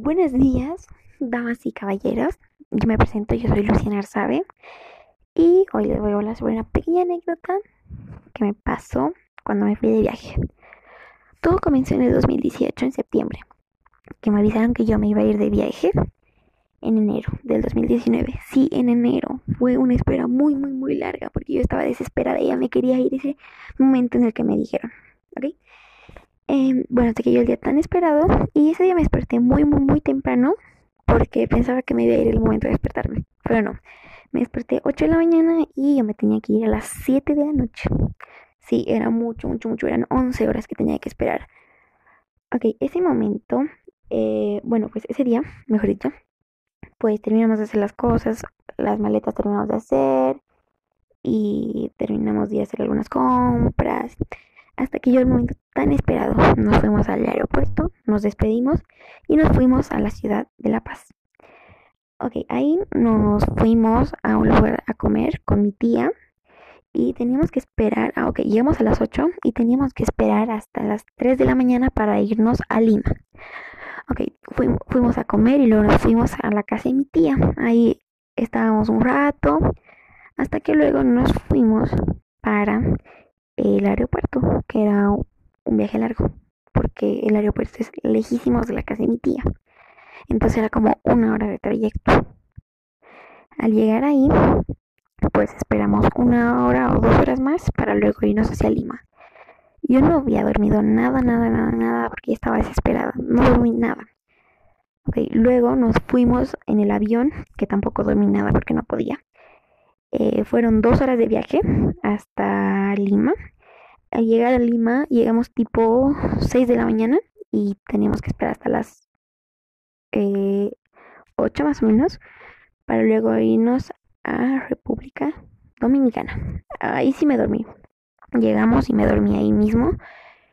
Buenos días, damas y caballeros. Yo me presento, yo soy Luciana Arzabe y hoy les voy a hablar sobre una pequeña anécdota que me pasó cuando me fui de viaje. Todo comenzó en el 2018, en septiembre, que me avisaron que yo me iba a ir de viaje en enero del 2019. Sí, en enero. Fue una espera muy, muy, muy larga porque yo estaba desesperada ya me quería ir ese momento en el que me dijeron, ¿ok? Eh, bueno, que yo el día tan esperado y ese día me desperté muy, muy, muy temprano porque pensaba que me iba a ir el momento de despertarme, pero no. Me desperté 8 de la mañana y yo me tenía que ir a las 7 de la noche. Sí, era mucho, mucho, mucho, eran 11 horas que tenía que esperar. Ok, ese momento, eh, bueno, pues ese día, mejor dicho, pues terminamos de hacer las cosas, las maletas terminamos de hacer y terminamos de hacer algunas compras hasta que llegó el momento tan esperado. Nos fuimos al aeropuerto, nos despedimos y nos fuimos a la ciudad de La Paz. Ok, ahí nos fuimos a un lugar a comer con mi tía y teníamos que esperar, ah, ok, llegamos a las 8 y teníamos que esperar hasta las 3 de la mañana para irnos a Lima. Ok, fuimos, fuimos a comer y luego nos fuimos a la casa de mi tía. Ahí estábamos un rato hasta que luego nos fuimos para el aeropuerto, que era un viaje largo, porque el aeropuerto es lejísimo de la casa de mi tía. Entonces era como una hora de trayecto. Al llegar ahí, pues esperamos una hora o dos horas más para luego irnos hacia Lima. Yo no había dormido nada, nada, nada, nada, porque estaba desesperada. No dormí nada. Luego nos fuimos en el avión, que tampoco dormí nada porque no podía. Eh, fueron dos horas de viaje hasta Lima. Al llegar a Lima llegamos tipo 6 de la mañana y teníamos que esperar hasta las eh, 8 más o menos para luego irnos a República Dominicana. Ahí sí me dormí. Llegamos y me dormí ahí mismo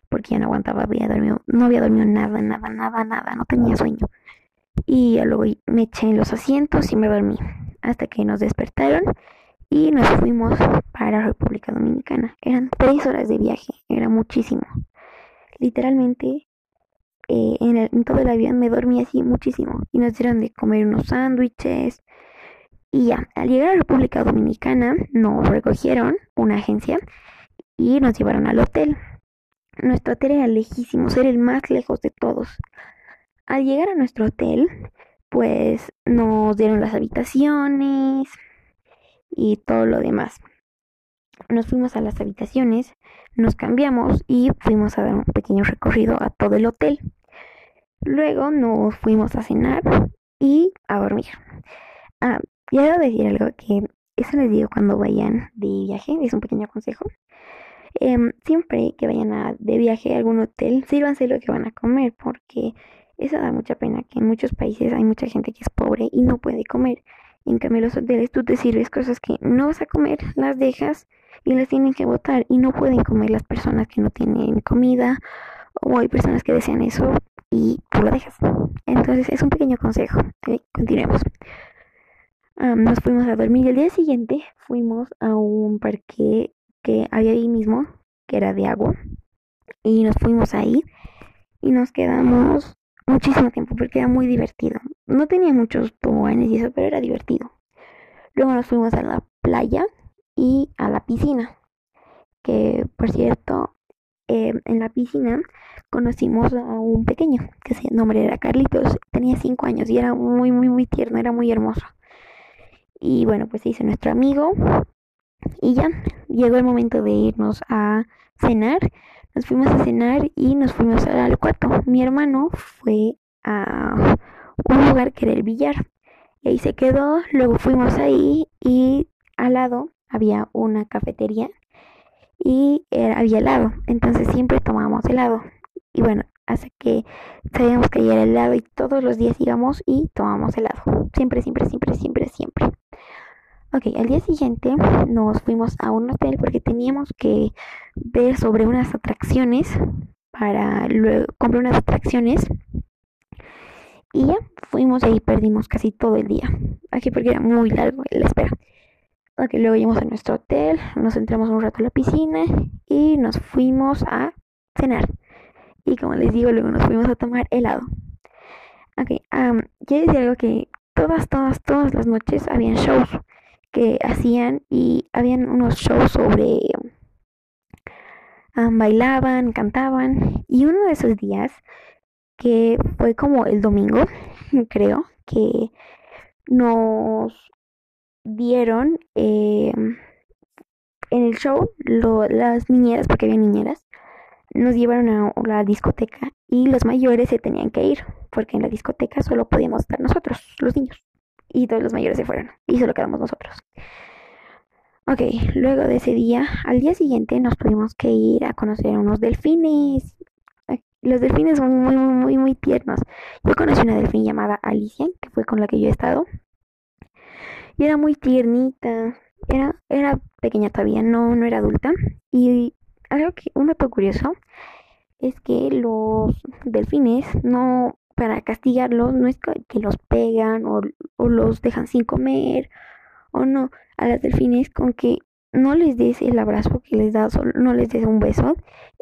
porque ya no aguantaba, había dormido, no había dormido nada, nada, nada, nada, no tenía sueño. Y luego me eché en los asientos y me dormí hasta que nos despertaron y nos fuimos para República Dominicana. Eran tres horas de viaje, era muchísimo. Literalmente eh, en, en, todo el avión me dormí así muchísimo y nos dieron de comer unos sándwiches. Y ya, al llegar a República Dominicana nos recogieron una agencia y nos llevaron al hotel. Nuestro hotel era lejísimo, era el más lejos de todos. Al llegar a nuestro hotel, pues nos dieron las habitaciones, y todo lo demás. Nos fuimos a las habitaciones, nos cambiamos y fuimos a dar un pequeño recorrido a todo el hotel. Luego nos fuimos a cenar y a dormir. Ah, ya debo decir algo que eso les digo cuando vayan de viaje, es un pequeño consejo. Eh, siempre que vayan a, de viaje a algún hotel, sírvanse lo que van a comer, porque eso da mucha pena que en muchos países hay mucha gente que es pobre y no puede comer. En cambio, los hoteles tú te sirves cosas que no vas a comer, las dejas y las tienen que botar y no pueden comer las personas que no tienen comida o hay personas que desean eso y tú lo dejas. Entonces es un pequeño consejo. Continuemos. nos fuimos a dormir y el día siguiente fuimos a un parque que había ahí mismo, que era de agua. Y nos fuimos ahí y nos quedamos muchísimo tiempo porque era muy divertido. No tenía muchos toboganes y eso, pero era divertido. Luego nos fuimos a la playa y a la piscina. Que por cierto, eh, en la piscina conocimos a un pequeño, que su nombre era Carlitos. Tenía 5 años y era muy, muy, muy tierno, era muy hermoso. Y bueno, pues se hizo nuestro amigo. Y ya, llegó el momento de irnos a cenar. Nos fuimos a cenar y nos fuimos al cuarto. Mi hermano fue a un lugar que era el billar. Y ahí se quedó. Luego fuimos ahí y al lado había una cafetería y era, había helado. Entonces siempre tomábamos helado. Y bueno, hace que sabíamos que era helado y todos los días íbamos y tomábamos helado. Siempre, siempre, siempre, siempre, siempre. Ok, al día siguiente nos fuimos a un hotel porque teníamos que ver sobre unas atracciones para luego comprar unas atracciones. Y ya fuimos ahí perdimos casi todo el día. Aquí porque era muy largo la espera. Ok luego llegamos a nuestro hotel nos entramos un rato a la piscina y nos fuimos a cenar. Y como les digo luego nos fuimos a tomar helado. Ok, um, quiero decir algo que todas, todas, todas las noches habían shows que hacían y habían unos shows sobre bailaban, cantaban. Y uno de esos días que fue como el domingo, creo, que nos dieron eh, en el show las niñeras, porque había niñeras, nos llevaron a la discoteca y los mayores se tenían que ir, porque en la discoteca solo podíamos estar nosotros, los niños, y todos los mayores se fueron y solo quedamos nosotros. Ok, luego de ese día, al día siguiente nos tuvimos que ir a conocer unos delfines. Los delfines son muy, muy, muy, muy tiernos. Yo conocí una delfín llamada Alicia, que fue con la que yo he estado. Y era muy tiernita. Era, era pequeña todavía, no, no era adulta. Y algo que, un dato curioso, es que los delfines no, para castigarlos, no es que los pegan o, o los dejan sin comer o no a las delfines con que no les des el abrazo que les da, no les des un beso.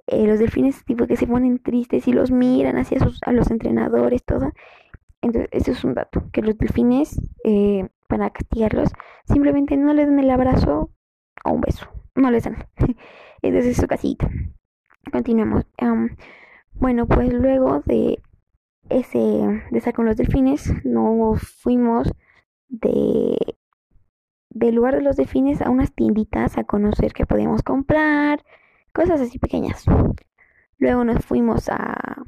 Eh, los delfines tipo que se ponen tristes y los miran hacia sus, a los entrenadores, todo. Entonces, eso es un dato, que los delfines, eh, para castigarlos, simplemente no les dan el abrazo o un beso, no les dan. Entonces, eso casita. Continuemos. bueno, pues luego de ese, de estar con los delfines, nos fuimos de del lugar de los delfines a unas tienditas a conocer qué podíamos comprar, cosas así pequeñas. Luego nos fuimos a,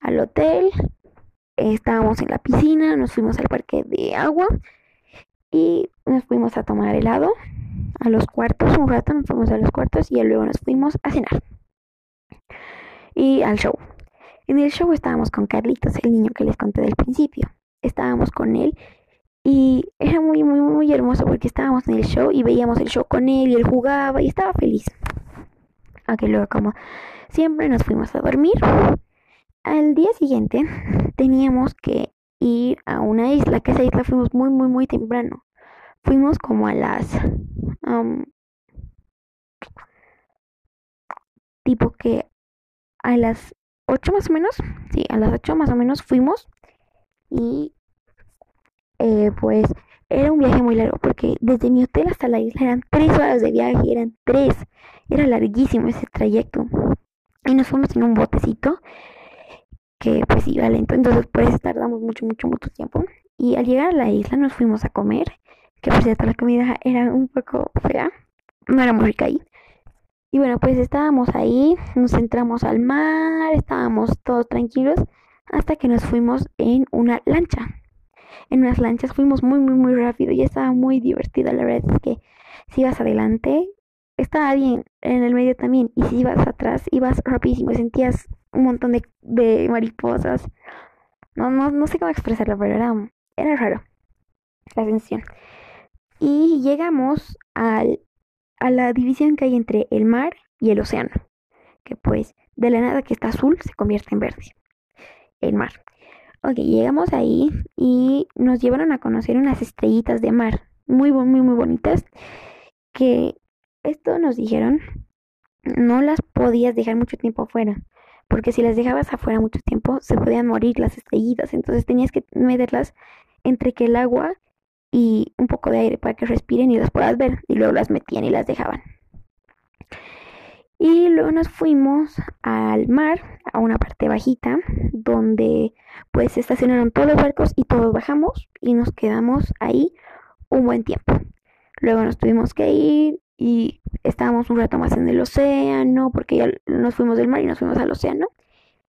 al hotel, estábamos en la piscina, nos fuimos al parque de agua y nos fuimos a tomar helado a los cuartos, un rato nos fuimos a los cuartos y luego nos fuimos a cenar y al show. En el show estábamos con Carlitos, el niño que les conté del principio. Estábamos con él y era muy, muy, muy hermoso porque estábamos en el show y veíamos el show con él y él jugaba y estaba feliz. Aunque luego, como siempre, nos fuimos a dormir. Al día siguiente teníamos que ir a una isla, que esa isla fuimos muy, muy, muy temprano. Fuimos como a las... tipo que a las 8 más o menos, sí, a las 8 más o menos fuimos y eh, pues era un viaje muy largo porque desde mi hotel hasta la isla eran tres horas de viaje, eran tres, era larguísimo ese trayecto. Y nos fuimos en un botecito que pues iba lento, entonces pues tardamos mucho, mucho, mucho tiempo. Y al llegar a la isla nos fuimos a comer, que por cierto la comida era un poco fea, no era muy rica ahí. Y bueno, pues estábamos ahí, nos entramos al mar, estábamos todos tranquilos, hasta que nos fuimos en una lancha en unas lanchas. Fuimos muy, muy, muy rápido y estaba muy divertido. La verdad es que si ibas adelante, estaba bien en el medio también. Y si ibas atrás, ibas rapidísimo. Sentías un montón de, de mariposas. No, no, no sé cómo expresarlo, pero era, era raro la sensación. Y llegamos al, a la división que hay entre el mar y el océano. Que pues de la nada que está azul se convierte en verde. El mar. Ok, llegamos ahí y nos llevaron a conocer unas estrellitas de mar muy, muy, muy bonitas. Que esto nos dijeron, no las podías dejar mucho tiempo afuera. Porque si las dejabas afuera mucho tiempo, se podían morir las estrellitas. Entonces tenías que meterlas entre que el agua y un poco de aire para que respiren y las puedas ver. Y luego las metían y las dejaban. Y luego nos fuimos al mar, a una parte bajita, donde pues se estacionaron todos los barcos y todos bajamos y nos quedamos ahí un buen tiempo. Luego nos tuvimos que ir y estábamos un rato más en el océano, porque ya nos fuimos del mar y nos fuimos al océano.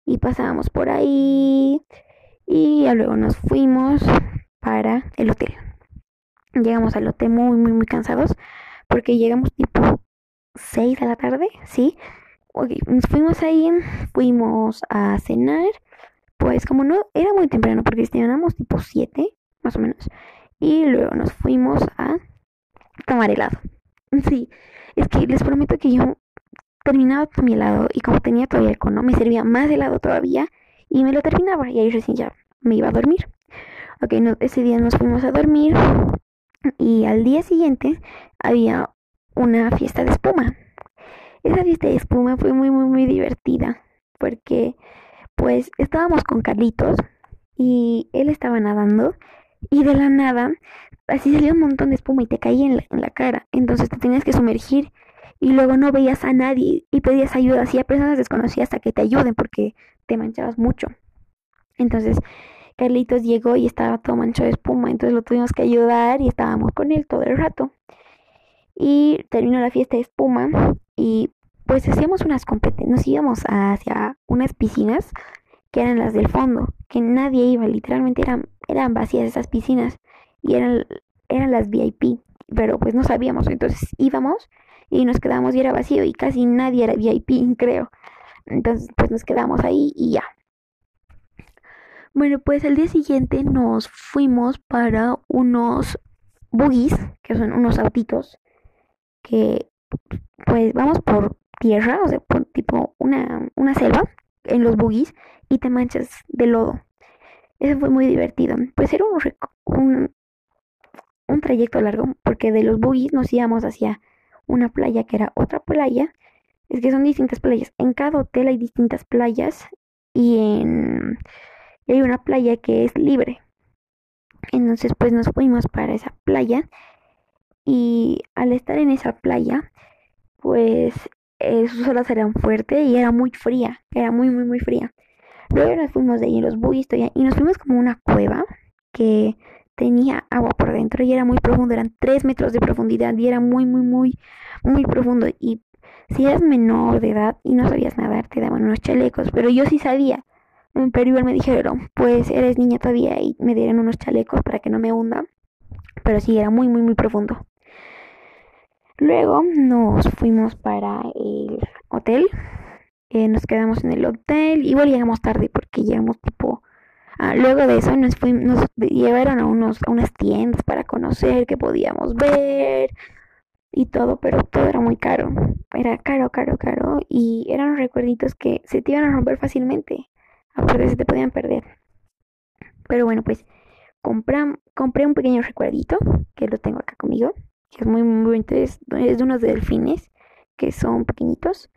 Y pasábamos por ahí y ya luego nos fuimos para el hotel. Llegamos al hotel muy, muy, muy cansados porque llegamos tipo 6 de la tarde, ¿sí? Ok, nos fuimos ahí, fuimos a cenar, pues como no, era muy temprano porque estrenamos tipo 7, más o menos, y luego nos fuimos a tomar helado. Sí, es que les prometo que yo terminaba mi helado y como tenía todavía el cono, me servía más helado todavía y me lo terminaba y ahí recién ya me iba a dormir. Ok, ese día nos fuimos a dormir y al día siguiente había una fiesta de espuma. Esa fiesta de espuma fue muy, muy, muy divertida porque pues estábamos con Carlitos y él estaba nadando y de la nada así salía un montón de espuma y te caía en la, en la cara. Entonces te tenías que sumergir y luego no veías a nadie y pedías ayuda así a personas desconocidas hasta que te ayuden porque te manchabas mucho. Entonces Carlitos llegó y estaba todo manchado de espuma, entonces lo tuvimos que ayudar y estábamos con él todo el rato. Y terminó la fiesta de espuma y pues hacíamos unas competencias, nos íbamos hacia unas piscinas que eran las del fondo, que nadie iba, literalmente eran, eran vacías esas piscinas y eran, eran las VIP, pero pues no sabíamos, entonces íbamos y nos quedamos y era vacío y casi nadie era VIP, creo. Entonces pues nos quedamos ahí y ya. Bueno, pues el día siguiente nos fuimos para unos buggies, que son unos autitos, que pues vamos por tierra, o sea, por tipo una, una selva en los buggies y te manchas de lodo. Eso fue muy divertido. Pues era un, un, un trayecto largo, porque de los buggies nos íbamos hacia una playa que era otra playa. Es que son distintas playas. En cada hotel hay distintas playas y en hay una playa que es libre. Entonces pues nos fuimos para esa playa y al estar en esa playa pues eh, sus olas eran fuertes y era muy fría, era muy muy muy fría. Luego nos fuimos de ahí en los buggies y nos fuimos como una cueva que tenía agua por dentro y era muy profundo, eran 3 metros de profundidad y era muy muy muy muy profundo y si eras menor de edad y no sabías nadar te daban unos chalecos, pero yo sí sabía pero igual me dijeron, pues eres niña todavía y me dieron unos chalecos para que no me hunda. Pero sí, era muy, muy, muy profundo. Luego nos fuimos para el hotel. Eh, nos quedamos en el hotel. Igual llegamos tarde porque llegamos tipo... Ah, luego de eso nos, fuimos, nos llevaron a, unos, a unas tiendas para conocer qué podíamos ver y todo, pero todo era muy caro. Era caro, caro, caro. Y eran recuerditos que se te iban a romper fácilmente. Aparte se te podían perder. Pero bueno, pues compré un pequeño recuerdito que lo tengo acá conmigo. Que es muy, muy bonito. Es, de unos delfines que son pequeñitos.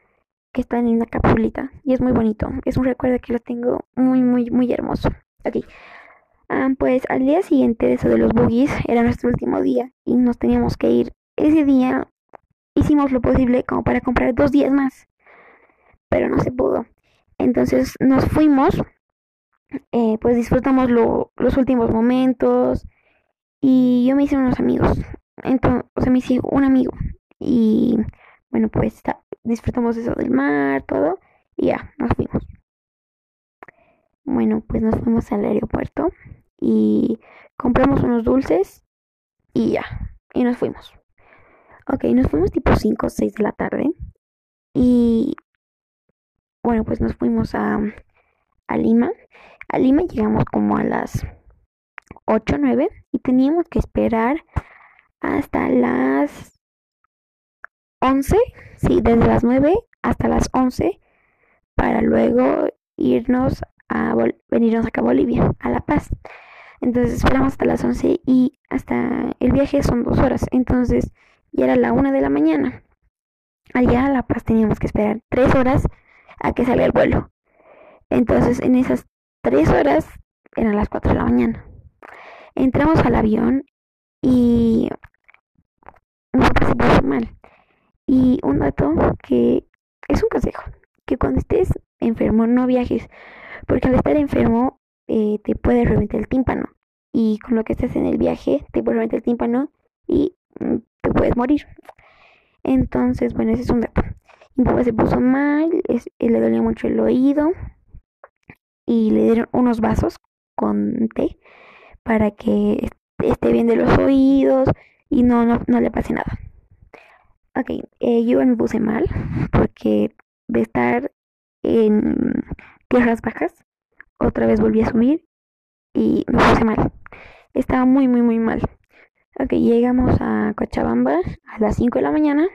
Que están en una capsulita. Y es muy bonito. Es un recuerdo que lo tengo muy, muy, muy hermoso. Ok. Ah, pues al día siguiente de eso de los boogies era nuestro último día y nos teníamos que ir. Ese día hicimos lo posible como para comprar dos días más, pero no se pudo. Entonces nos fuimos, eh, pues disfrutamos los últimos momentos y yo me hice unos amigos. Entonces, o sea, me hice un amigo y bueno, pues disfrutamos eso del mar, todo y ya, nos fuimos. Bueno, pues nos fuimos al aeropuerto y compramos unos dulces y ya, y nos fuimos. Ok, nos fuimos tipo 5 o 6 de la tarde y bueno, pues nos fuimos a, a Lima. A Lima llegamos como a las 8 o 9 y teníamos que esperar hasta las 11, sí, desde las 9 hasta las 11 para luego irnos a venirnos acá a Bolivia, a La Paz. Entonces esperamos hasta las 11 y hasta el viaje son dos horas. Entonces ya era la 1 de la mañana. Allá a La Paz teníamos que esperar tres horas a que salga el vuelo. Entonces, en esas tres horas, eran las cuatro de la mañana. Entramos al avión y nunca se puso mal. Y un dato que es un consejo, que cuando estés enfermo no viajes, porque al estar enfermo eh, te puede reventar el tímpano. Y con lo que estés en el viaje, te puede reventar el tímpano y mm, te puedes morir. Entonces, bueno, ese es un dato. Mi papá se puso mal, le dolía mucho el oído y le dieron unos vasos con té para que esté bien de los oídos y no, no, le pase nada. Ok, eh, yo me puse mal porque de estar en tierras bajas, otra vez volví a subir y me puse mal. Estaba muy, muy, muy mal. Ok, llegamos a Cochabamba a las 5 de la mañana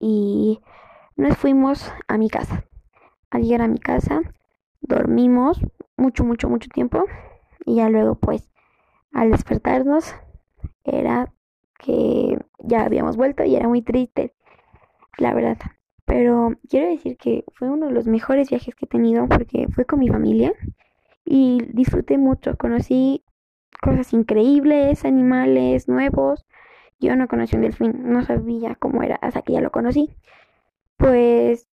y nos fuimos a mi casa. Al llegar a mi casa, dormimos mucho, mucho, mucho tiempo y ya luego pues al despertarnos era que ya habíamos vuelto y era muy triste, la verdad. Pero quiero decir que fue uno de los mejores viajes que he tenido porque fue con mi familia y disfruté mucho. Conocí cosas increíbles, animales nuevos. Yo no conocí un delfín, no sabía cómo era hasta que ya lo conocí. Pues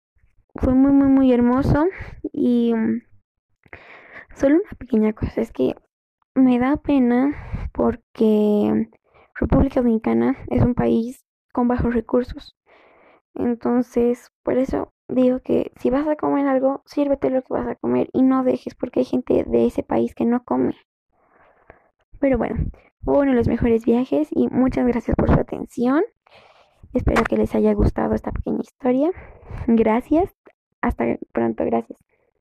fue muy, muy, muy hermoso y mm, solo una pequeña cosa es que me da pena porque República Dominicana es un país con bajos recursos. Entonces, por eso digo que si vas a comer algo, sírvete lo que vas a comer y no dejes porque hay gente de ese país que no come. Pero bueno, fue uno de los mejores viajes y muchas gracias por su atención. Espero que les haya gustado esta pequeña historia. Gracias. Hasta pronto. Gracias.